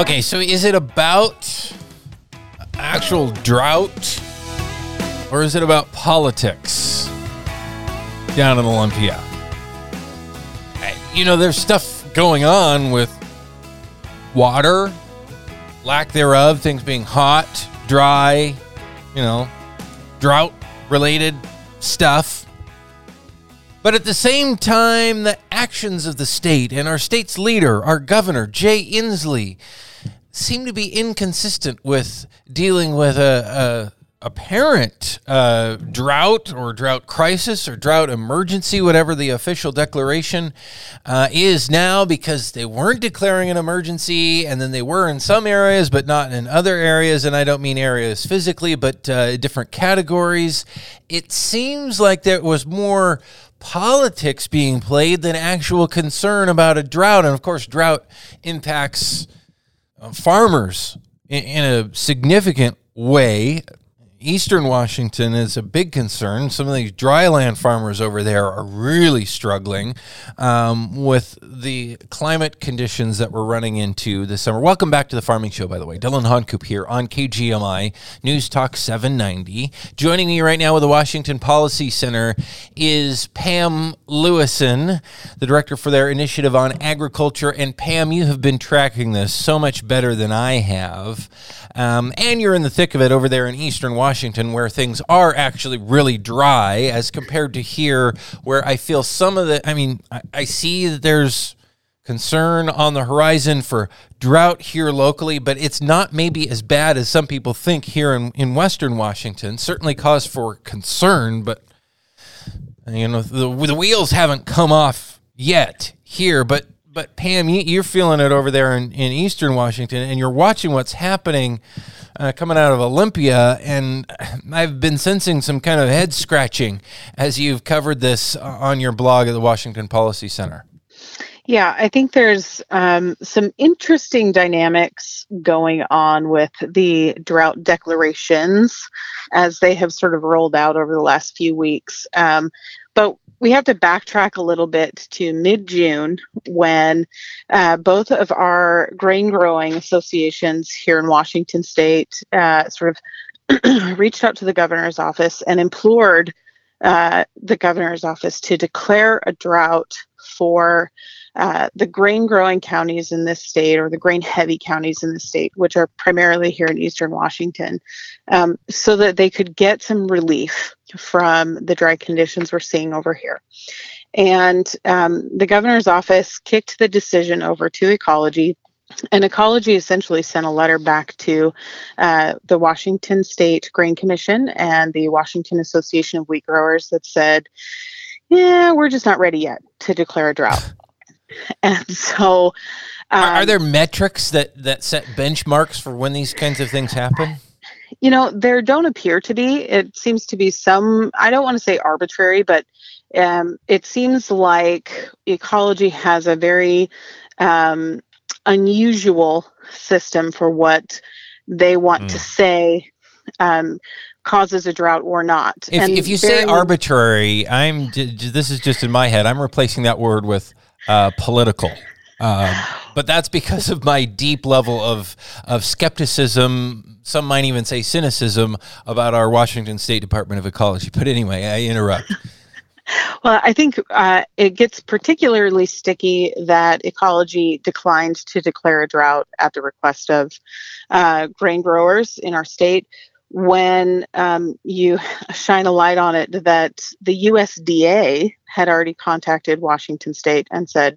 Okay, so is it about actual drought or is it about politics down in Olympia? You know, there's stuff going on with water, lack thereof, things being hot, dry, you know, drought related stuff. But at the same time, the actions of the state and our state's leader, our governor, Jay Inslee, seem to be inconsistent with dealing with a, a apparent uh, drought or drought crisis or drought emergency, whatever the official declaration uh, is now, because they weren't declaring an emergency and then they were in some areas, but not in other areas. And I don't mean areas physically, but uh, different categories. It seems like there was more politics being played than actual concern about a drought. And of course, drought impacts uh, farmers in, in a significant way. Eastern Washington is a big concern. Some of these dryland farmers over there are really struggling um, with the climate conditions that we're running into this summer. Welcome back to the Farming Show, by the way. Dillon Honcoop here on KGMI News Talk 790. Joining me right now with the Washington Policy Center is Pam Lewison, the director for their initiative on agriculture. And Pam, you have been tracking this so much better than I have. Um, and you're in the thick of it over there in Eastern Washington, where things are actually really dry as compared to here, where I feel some of the, I mean, I, I see that there's concern on the horizon for drought here locally, but it's not maybe as bad as some people think here in, in Western Washington. Certainly cause for concern, but you know the, the wheels haven't come off yet here. But but Pam, you, you're feeling it over there in, in Eastern Washington, and you're watching what's happening uh, coming out of Olympia, and I've been sensing some kind of head scratching as you've covered this on your blog at the Washington Policy Center. Yeah, I think there's um, some interesting dynamics going on with the drought declarations as they have sort of rolled out over the last few weeks. Um, but we have to backtrack a little bit to mid June when uh, both of our grain growing associations here in Washington state uh, sort of reached out to the governor's office and implored uh, the governor's office to declare a drought for uh, the grain growing counties in this state or the grain heavy counties in the state, which are primarily here in eastern Washington, um, so that they could get some relief from the dry conditions we're seeing over here. And um, the governor's office kicked the decision over to Ecology. And Ecology essentially sent a letter back to uh, the Washington State Grain Commission and the Washington Association of Wheat Growers that said, yeah, we're just not ready yet to declare a drought. And so, um, are, are, there metrics that that set benchmarks for when these kinds of things happen? You know, there don't appear to be. It seems to be some. I don't want to say arbitrary, but um, it seems like ecology has a very um, unusual system for what they want mm. to say um, causes a drought or not. If, if you say arbitrary, I'm. This is just in my head. I'm replacing that word with uh, political. Um, but that's because of my deep level of of skepticism. Some might even say cynicism about our Washington State Department of Ecology. But anyway, I interrupt. Well, I think uh, it gets particularly sticky that ecology declined to declare a drought at the request of uh, grain growers in our state when um, you shine a light on it that the USDA had already contacted Washington State and said,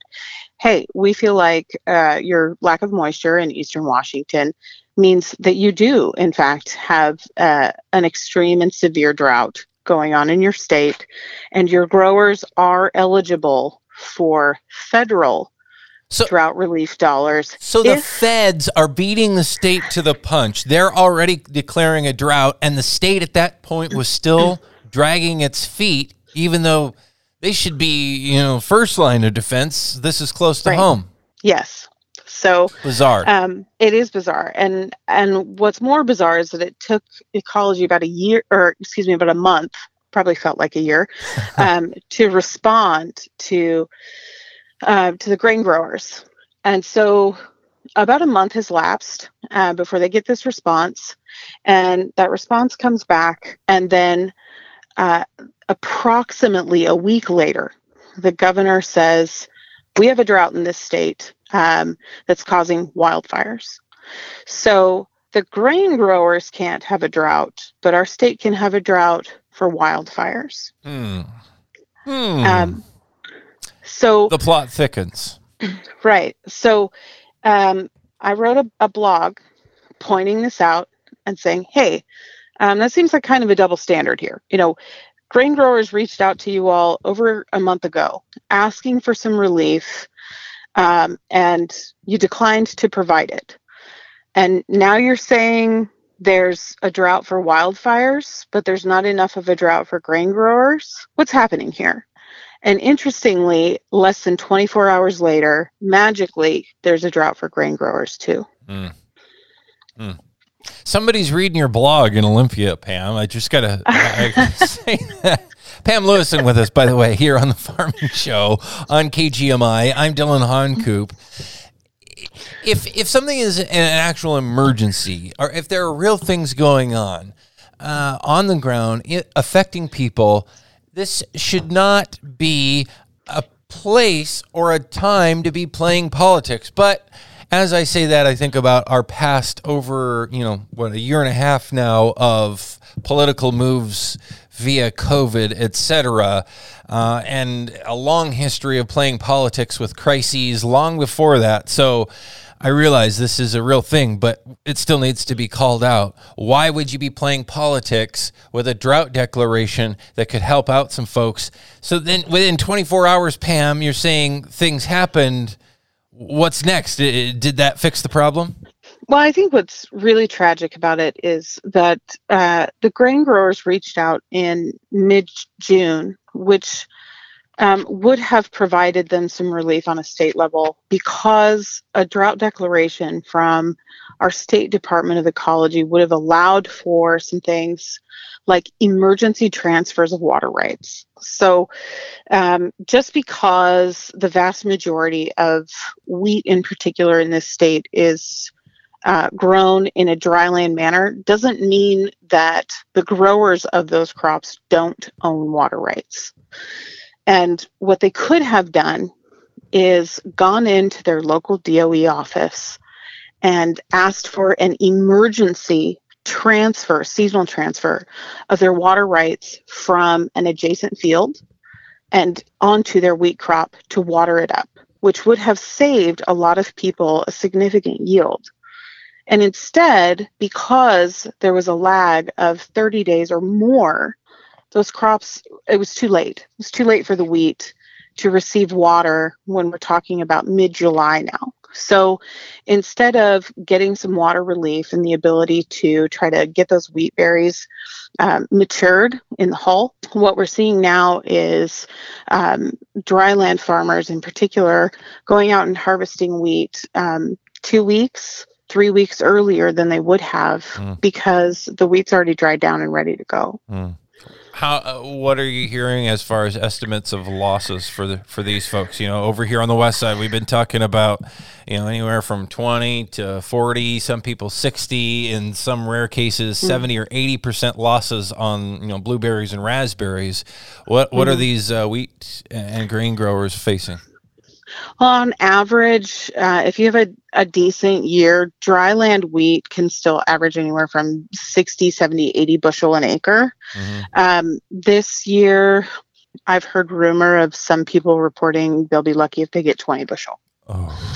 hey, we feel like uh, your lack of moisture in eastern Washington means that you do, in fact, have uh, an extreme and severe drought going on in your state, and your growers are eligible for federal so, drought relief dollars. So the feds are beating the state to the punch. They're already declaring a drought, and the state at that point was still dragging its feet, even though they should be, you know, first line of defense. This is close to right. home. Yes. So bizarre. Um, it is bizarre, and and what's more bizarre is that it took ecology about a year, or excuse me, about a month. Probably felt like a year um, to respond to uh, to the grain growers. And so about a month has lapsed uh, before they get this response, and that response comes back, and then uh, approximately a week later, the governor says, "We have a drought in this state um, that's causing wildfires." So the grain growers can't have a drought, but our state can have a drought for wildfires. Hmm. Hmm. Um, so the plot thickens. Right. So um, I wrote a, a, blog pointing this out and saying, hey, um, that seems like kind of a double standard here. You know, grain growers reached out to you all over a month ago asking for some relief, um, and you declined to provide it. And now you're saying there's a drought for wildfires, but there's not enough of a drought for grain growers. What's happening here? And interestingly, less than 24 hours later, magically, there's a drought for grain growers too. Mm. Mm. Somebody's reading your blog in Olympia, Pam. I just got to say that. Pam Lewison with us, by the way, here on the Farming Show on KGMI. I'm Dillon Honcoop. If if something is an actual emergency, or if there are real things going on uh, on the ground affecting people, this should not be a place or a time to be playing politics. But as I say that, I think about our past over, you know, what, a year and a half now of political moves via COVID, etc., uh, and a long history of playing politics with crises long before that. So I realize this is a real thing, but it still needs to be called out. Why would you be playing politics with a drought declaration that could help out some folks? So then within 24 hours, Pam, you're saying things happened. What's next? Did that fix the problem? Well, I think what's really tragic about it is that uh, the grain growers reached out in mid June, which um, would have provided them some relief on a state level because a drought declaration from our state department of ecology would have allowed for some things like emergency transfers of water rights. So, um, just because the vast majority of wheat in particular in this state is uh, grown in a dryland manner doesn't mean that the growers of those crops don't own water rights. And what they could have done is gone into their local DOE office and asked for an emergency transfer, seasonal transfer of their water rights from an adjacent field and onto their wheat crop to water it up, which would have saved a lot of people a significant yield. And instead, because there was a lag of 30 days or more those crops, it was too late. It was too late for the wheat to receive water when we're talking about mid July now. So instead of getting some water relief and the ability to try to get those wheat berries um, matured in the hull, what we're seeing now is um, dryland farmers in particular going out and harvesting wheat um, two weeks, three weeks earlier than they would have mm. because the wheat's already dried down and ready to go. Mm. How? Uh, what are you hearing as far as estimates of losses for the for these folks? You know, over here on the west side, we've been talking about you know anywhere from twenty to forty, some people sixty, in some rare cases mm-hmm. seventy or eighty percent losses on you know blueberries and raspberries. What what mm-hmm. are these uh, wheat and grain growers facing? Well, on average, uh, if you have a, a decent year, dryland wheat can still average anywhere from 60, 70, 80 bushel an acre. Mm-hmm. Um, this year, I've heard rumor of some people reporting they'll be lucky if they get 20 bushel. Oh.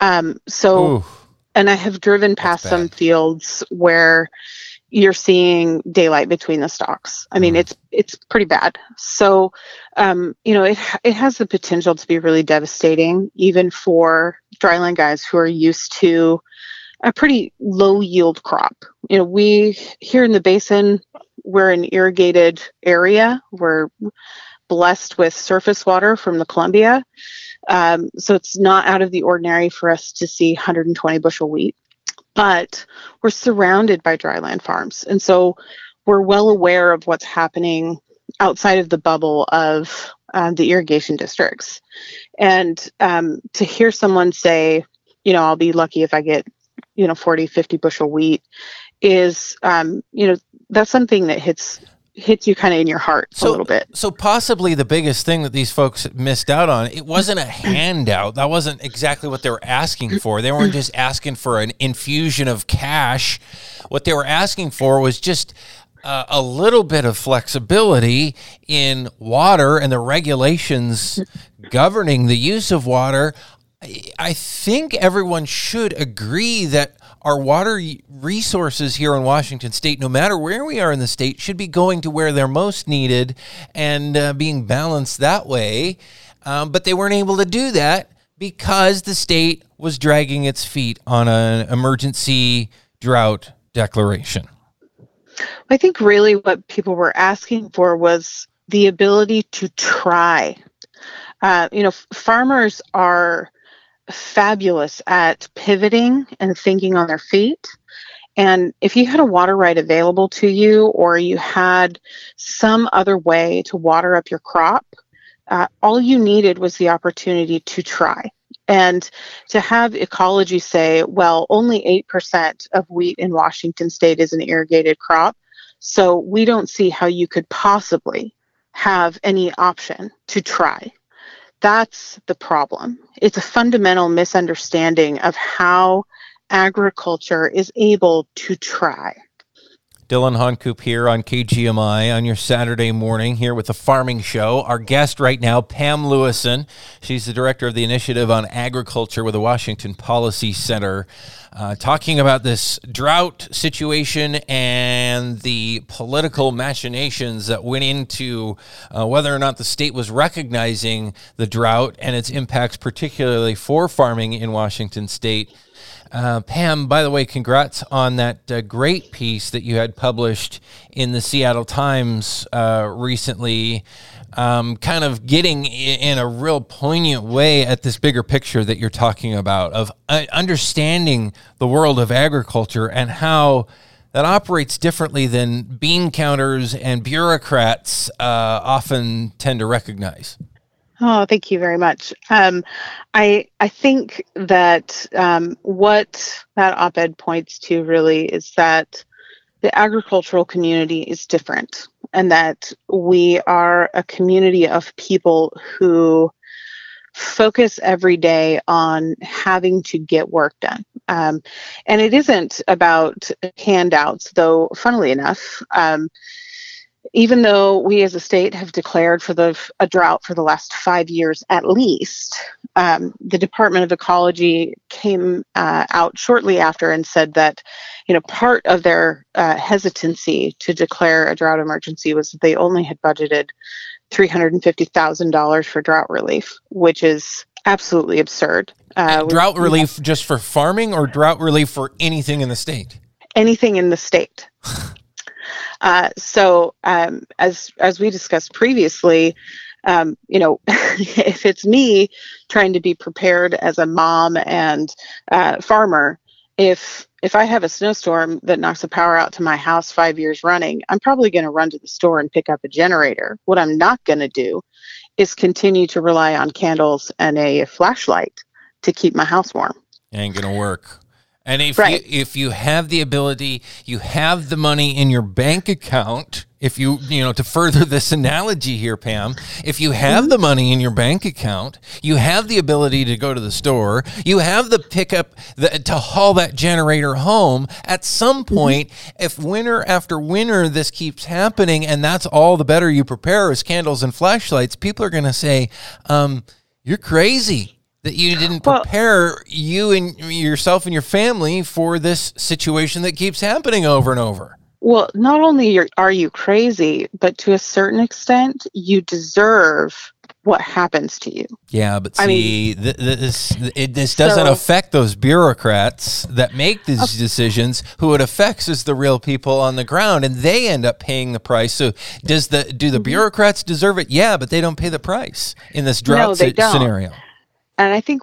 Um, so, Ooh. and I have driven past some fields where you're seeing daylight between the stalks. I mean, mm. it's it's pretty bad. So, um, you know, it it has the potential to be really devastating, even for dryland guys who are used to a pretty low yield crop. You know, we here in the basin, we're an irrigated area. We're blessed with surface water from the Columbia. Um, so it's not out of the ordinary for us to see 120 bushel wheat but we're surrounded by dryland farms. And so we're well aware of what's happening outside of the bubble of uh, the irrigation districts. And um, to hear someone say, you know, I'll be lucky if I get, you know, 40, 50 bushel wheat is, um, you know, that's something that hits hits you kind of in your heart so, a little bit. So possibly the biggest thing that these folks missed out on, it wasn't a handout. That wasn't exactly what they were asking for. They weren't just asking for an infusion of cash. What they were asking for was just uh, a little bit of flexibility in water and the regulations governing the use of water. I think everyone should agree that our water resources here in Washington state, no matter where we are in the state, should be going to where they're most needed and uh, being balanced that way. Um, but they weren't able to do that because the state was dragging its feet on an emergency drought declaration. I think really what people were asking for was the ability to try. Uh, you know, farmers are fabulous at pivoting and thinking on their feet. And if you had a water right available to you, or you had some other way to water up your crop, uh, all you needed was the opportunity to try. And to have ecology say, well, only 8% of wheat in Washington state is an irrigated crop. So we don't see how you could possibly have any option to try. That's the problem. It's a fundamental misunderstanding of how agriculture is able to try. Dillon Honcoop here on KGMI on your Saturday morning here with the Farming Show. Our guest right now, Pam Lewison. She's the director of the Initiative on Agriculture with the Washington Policy Center, uh, talking about this drought situation and the political machinations that went into uh, whether or not the state was recognizing the drought and its impacts, particularly for farming in Washington state. Uh, Pam, by the way, congrats on that uh, great piece that you had published in the Seattle Times uh, recently, um, kind of getting in a real poignant way at this bigger picture that you're talking about of uh, understanding the world of agriculture and how that operates differently than bean counters and bureaucrats uh, often tend to recognize. Oh, thank you very much. Um, I I think that um, what that op-ed points to really is that the agricultural community is different, and that we are a community of people who focus every day on having to get work done. Um, and it isn't about handouts, though. Funnily enough. Even though we as a state have declared for the a drought for the last five years at least, um, the Department of Ecology came uh, out shortly after and said that, you know, part of their uh, hesitancy to declare a drought emergency was that they only had budgeted three hundred and fifty thousand dollars for drought relief, which is absolutely absurd. Uh, drought relief just for farming, or drought relief for anything in the state? Anything in the state. Uh, so um, as as we discussed previously, um, you know, if it's me trying to be prepared as a mom and uh, farmer, if if I have a snowstorm that knocks the power out to my house five years running, I'm probably going to run to the store and pick up a generator. What I'm not going to do is continue to rely on candles and a flashlight to keep my house warm. Ain't going to work. And if right. you if you have the ability, you have the money in your bank account. If you you know to further this analogy here, Pam, if you have mm-hmm. the money in your bank account, you have the ability to go to the store. You have the pickup the, to haul that generator home. At some mm-hmm. point, mm-hmm. if winter after winter this keeps happening, and that's all the better you prepare as candles and flashlights, people are going to say, um, "You're crazy." That you didn't prepare well, you and yourself and your family for this situation that keeps happening over and over. Well, not only are you crazy, but to a certain extent, you deserve what happens to you. Yeah, but see, I mean, th- this it, this doesn't so, affect those bureaucrats that make these uh, decisions. Who it affects is the real people on the ground, and they end up paying the price. So, does the do the mm-hmm. bureaucrats deserve it? Yeah, but they don't pay the price in this drought no, scenario. And I think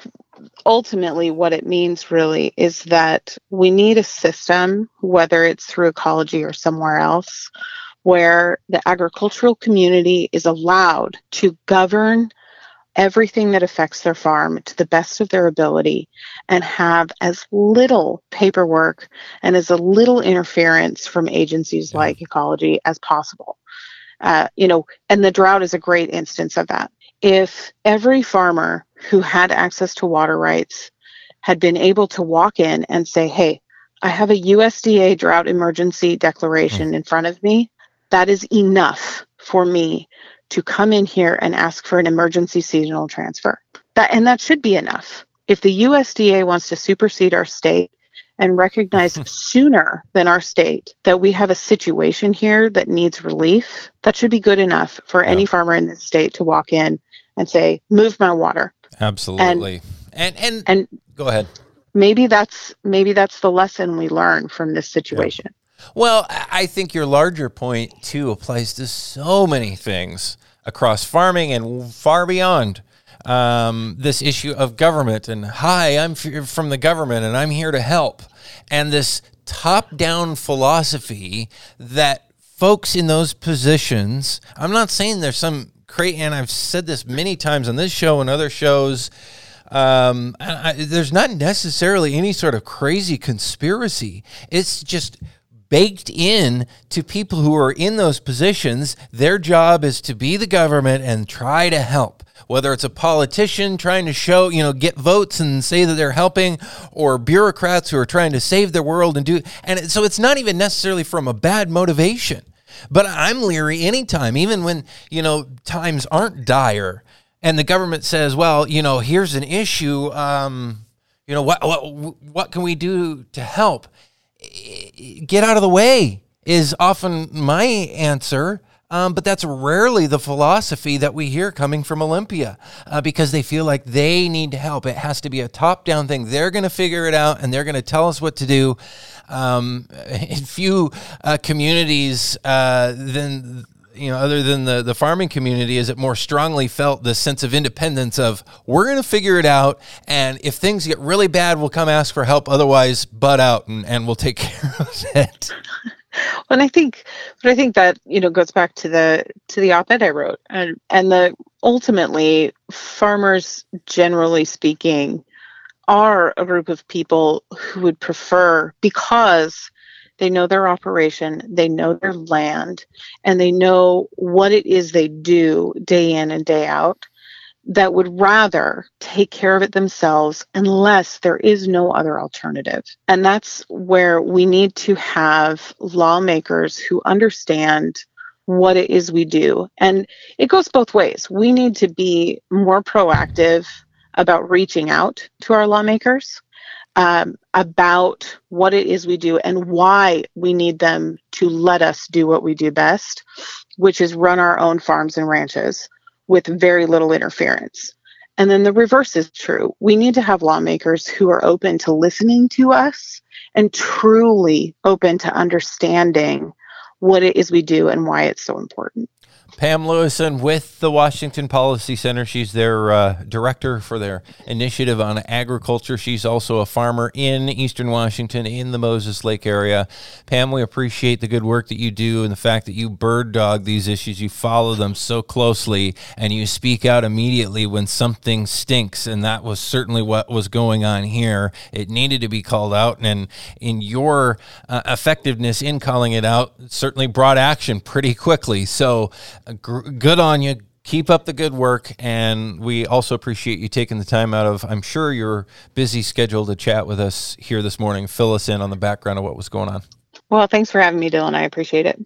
ultimately what it means really is that we need a system, whether it's through ecology or somewhere else, where the agricultural community is allowed to govern everything that affects their farm to the best of their ability and have as little paperwork and as little interference from agencies like ecology as possible. Uh, you know, and the drought is a great instance of that. If every farmer who had access to water rights had been able to walk in and say, hey, I have a USDA drought emergency declaration mm. in front of me, that is enough for me to come in here and ask for an emergency seasonal transfer. That and that should be enough. If the USDA wants to supersede our state and recognize sooner than our state that we have a situation here that needs relief, that should be good enough for yeah. any farmer in this state to walk in and say, "Move my water." Absolutely. And and and, and go ahead. Maybe that's maybe that's the lesson we learn from this situation. Yeah. Well, I think your larger point too applies to so many things across farming and far beyond. Um, this issue of government and hi, I'm f- from the government and I'm here to help, and this top-down philosophy that folks in those positions. I'm not saying there's some great, and I've said this many times on this show and other shows. Um, I, there's not necessarily any sort of crazy conspiracy. It's just baked in to people who are in those positions. Their job is to be the government and try to help. Whether it's a politician trying to show, you know, get votes and say that they're helping, or bureaucrats who are trying to save the world and do, and so it's not even necessarily from a bad motivation. But I'm leery anytime, even when, you know, times aren't dire and the government says, well, you know, here's an issue. Um, you know, what, what, what can we do to help? get out of the way is often my answer. Um, but that's rarely the philosophy that we hear coming from Olympia uh, because they feel like they need help. It has to be a top down thing. They're going to figure it out and they're going to tell us what to do. Um, in few uh, communities, uh, then you know, other than the, the farming community, is it more strongly felt the sense of independence of we're going to figure it out. And if things get really bad, we'll come ask for help. Otherwise, butt out and, and we'll take care of it. and I think, but I think that you know goes back to the to the op-ed I wrote, and and the ultimately farmers, generally speaking, are a group of people who would prefer because they know their operation, they know their land, and they know what it is they do day in and day out that would rather take care of it themselves unless there is no other alternative. And that's where we need to have lawmakers who understand what it is we do. And it goes both ways. We need to be more proactive about reaching out to our lawmakers um, about what it is we do and why we need them to let us do what we do best, which is run our own farms and ranches with very little interference. And then the reverse is true. We need to have lawmakers who are open to listening to us and truly open to understanding what it is we do and why it's so important. Pam Lewison with the Washington Policy Center. She's their uh, director for their initiative on agriculture. She's also a farmer in Eastern Washington in the Moses Lake area. Pam, we appreciate the good work that you do and the fact that you bird dog these issues. You follow them so closely and you speak out immediately when something stinks. And that was certainly what was going on here. It needed to be called out. And in your uh, effectiveness in calling it out, certainly brought action pretty quickly. So, good on you. Keep up the good work. And we also appreciate you taking the time out of, I'm sure, your busy schedule to chat with us here this morning. Fill us in on the background of what was going on. Well, thanks for having me, Dillon. I appreciate it.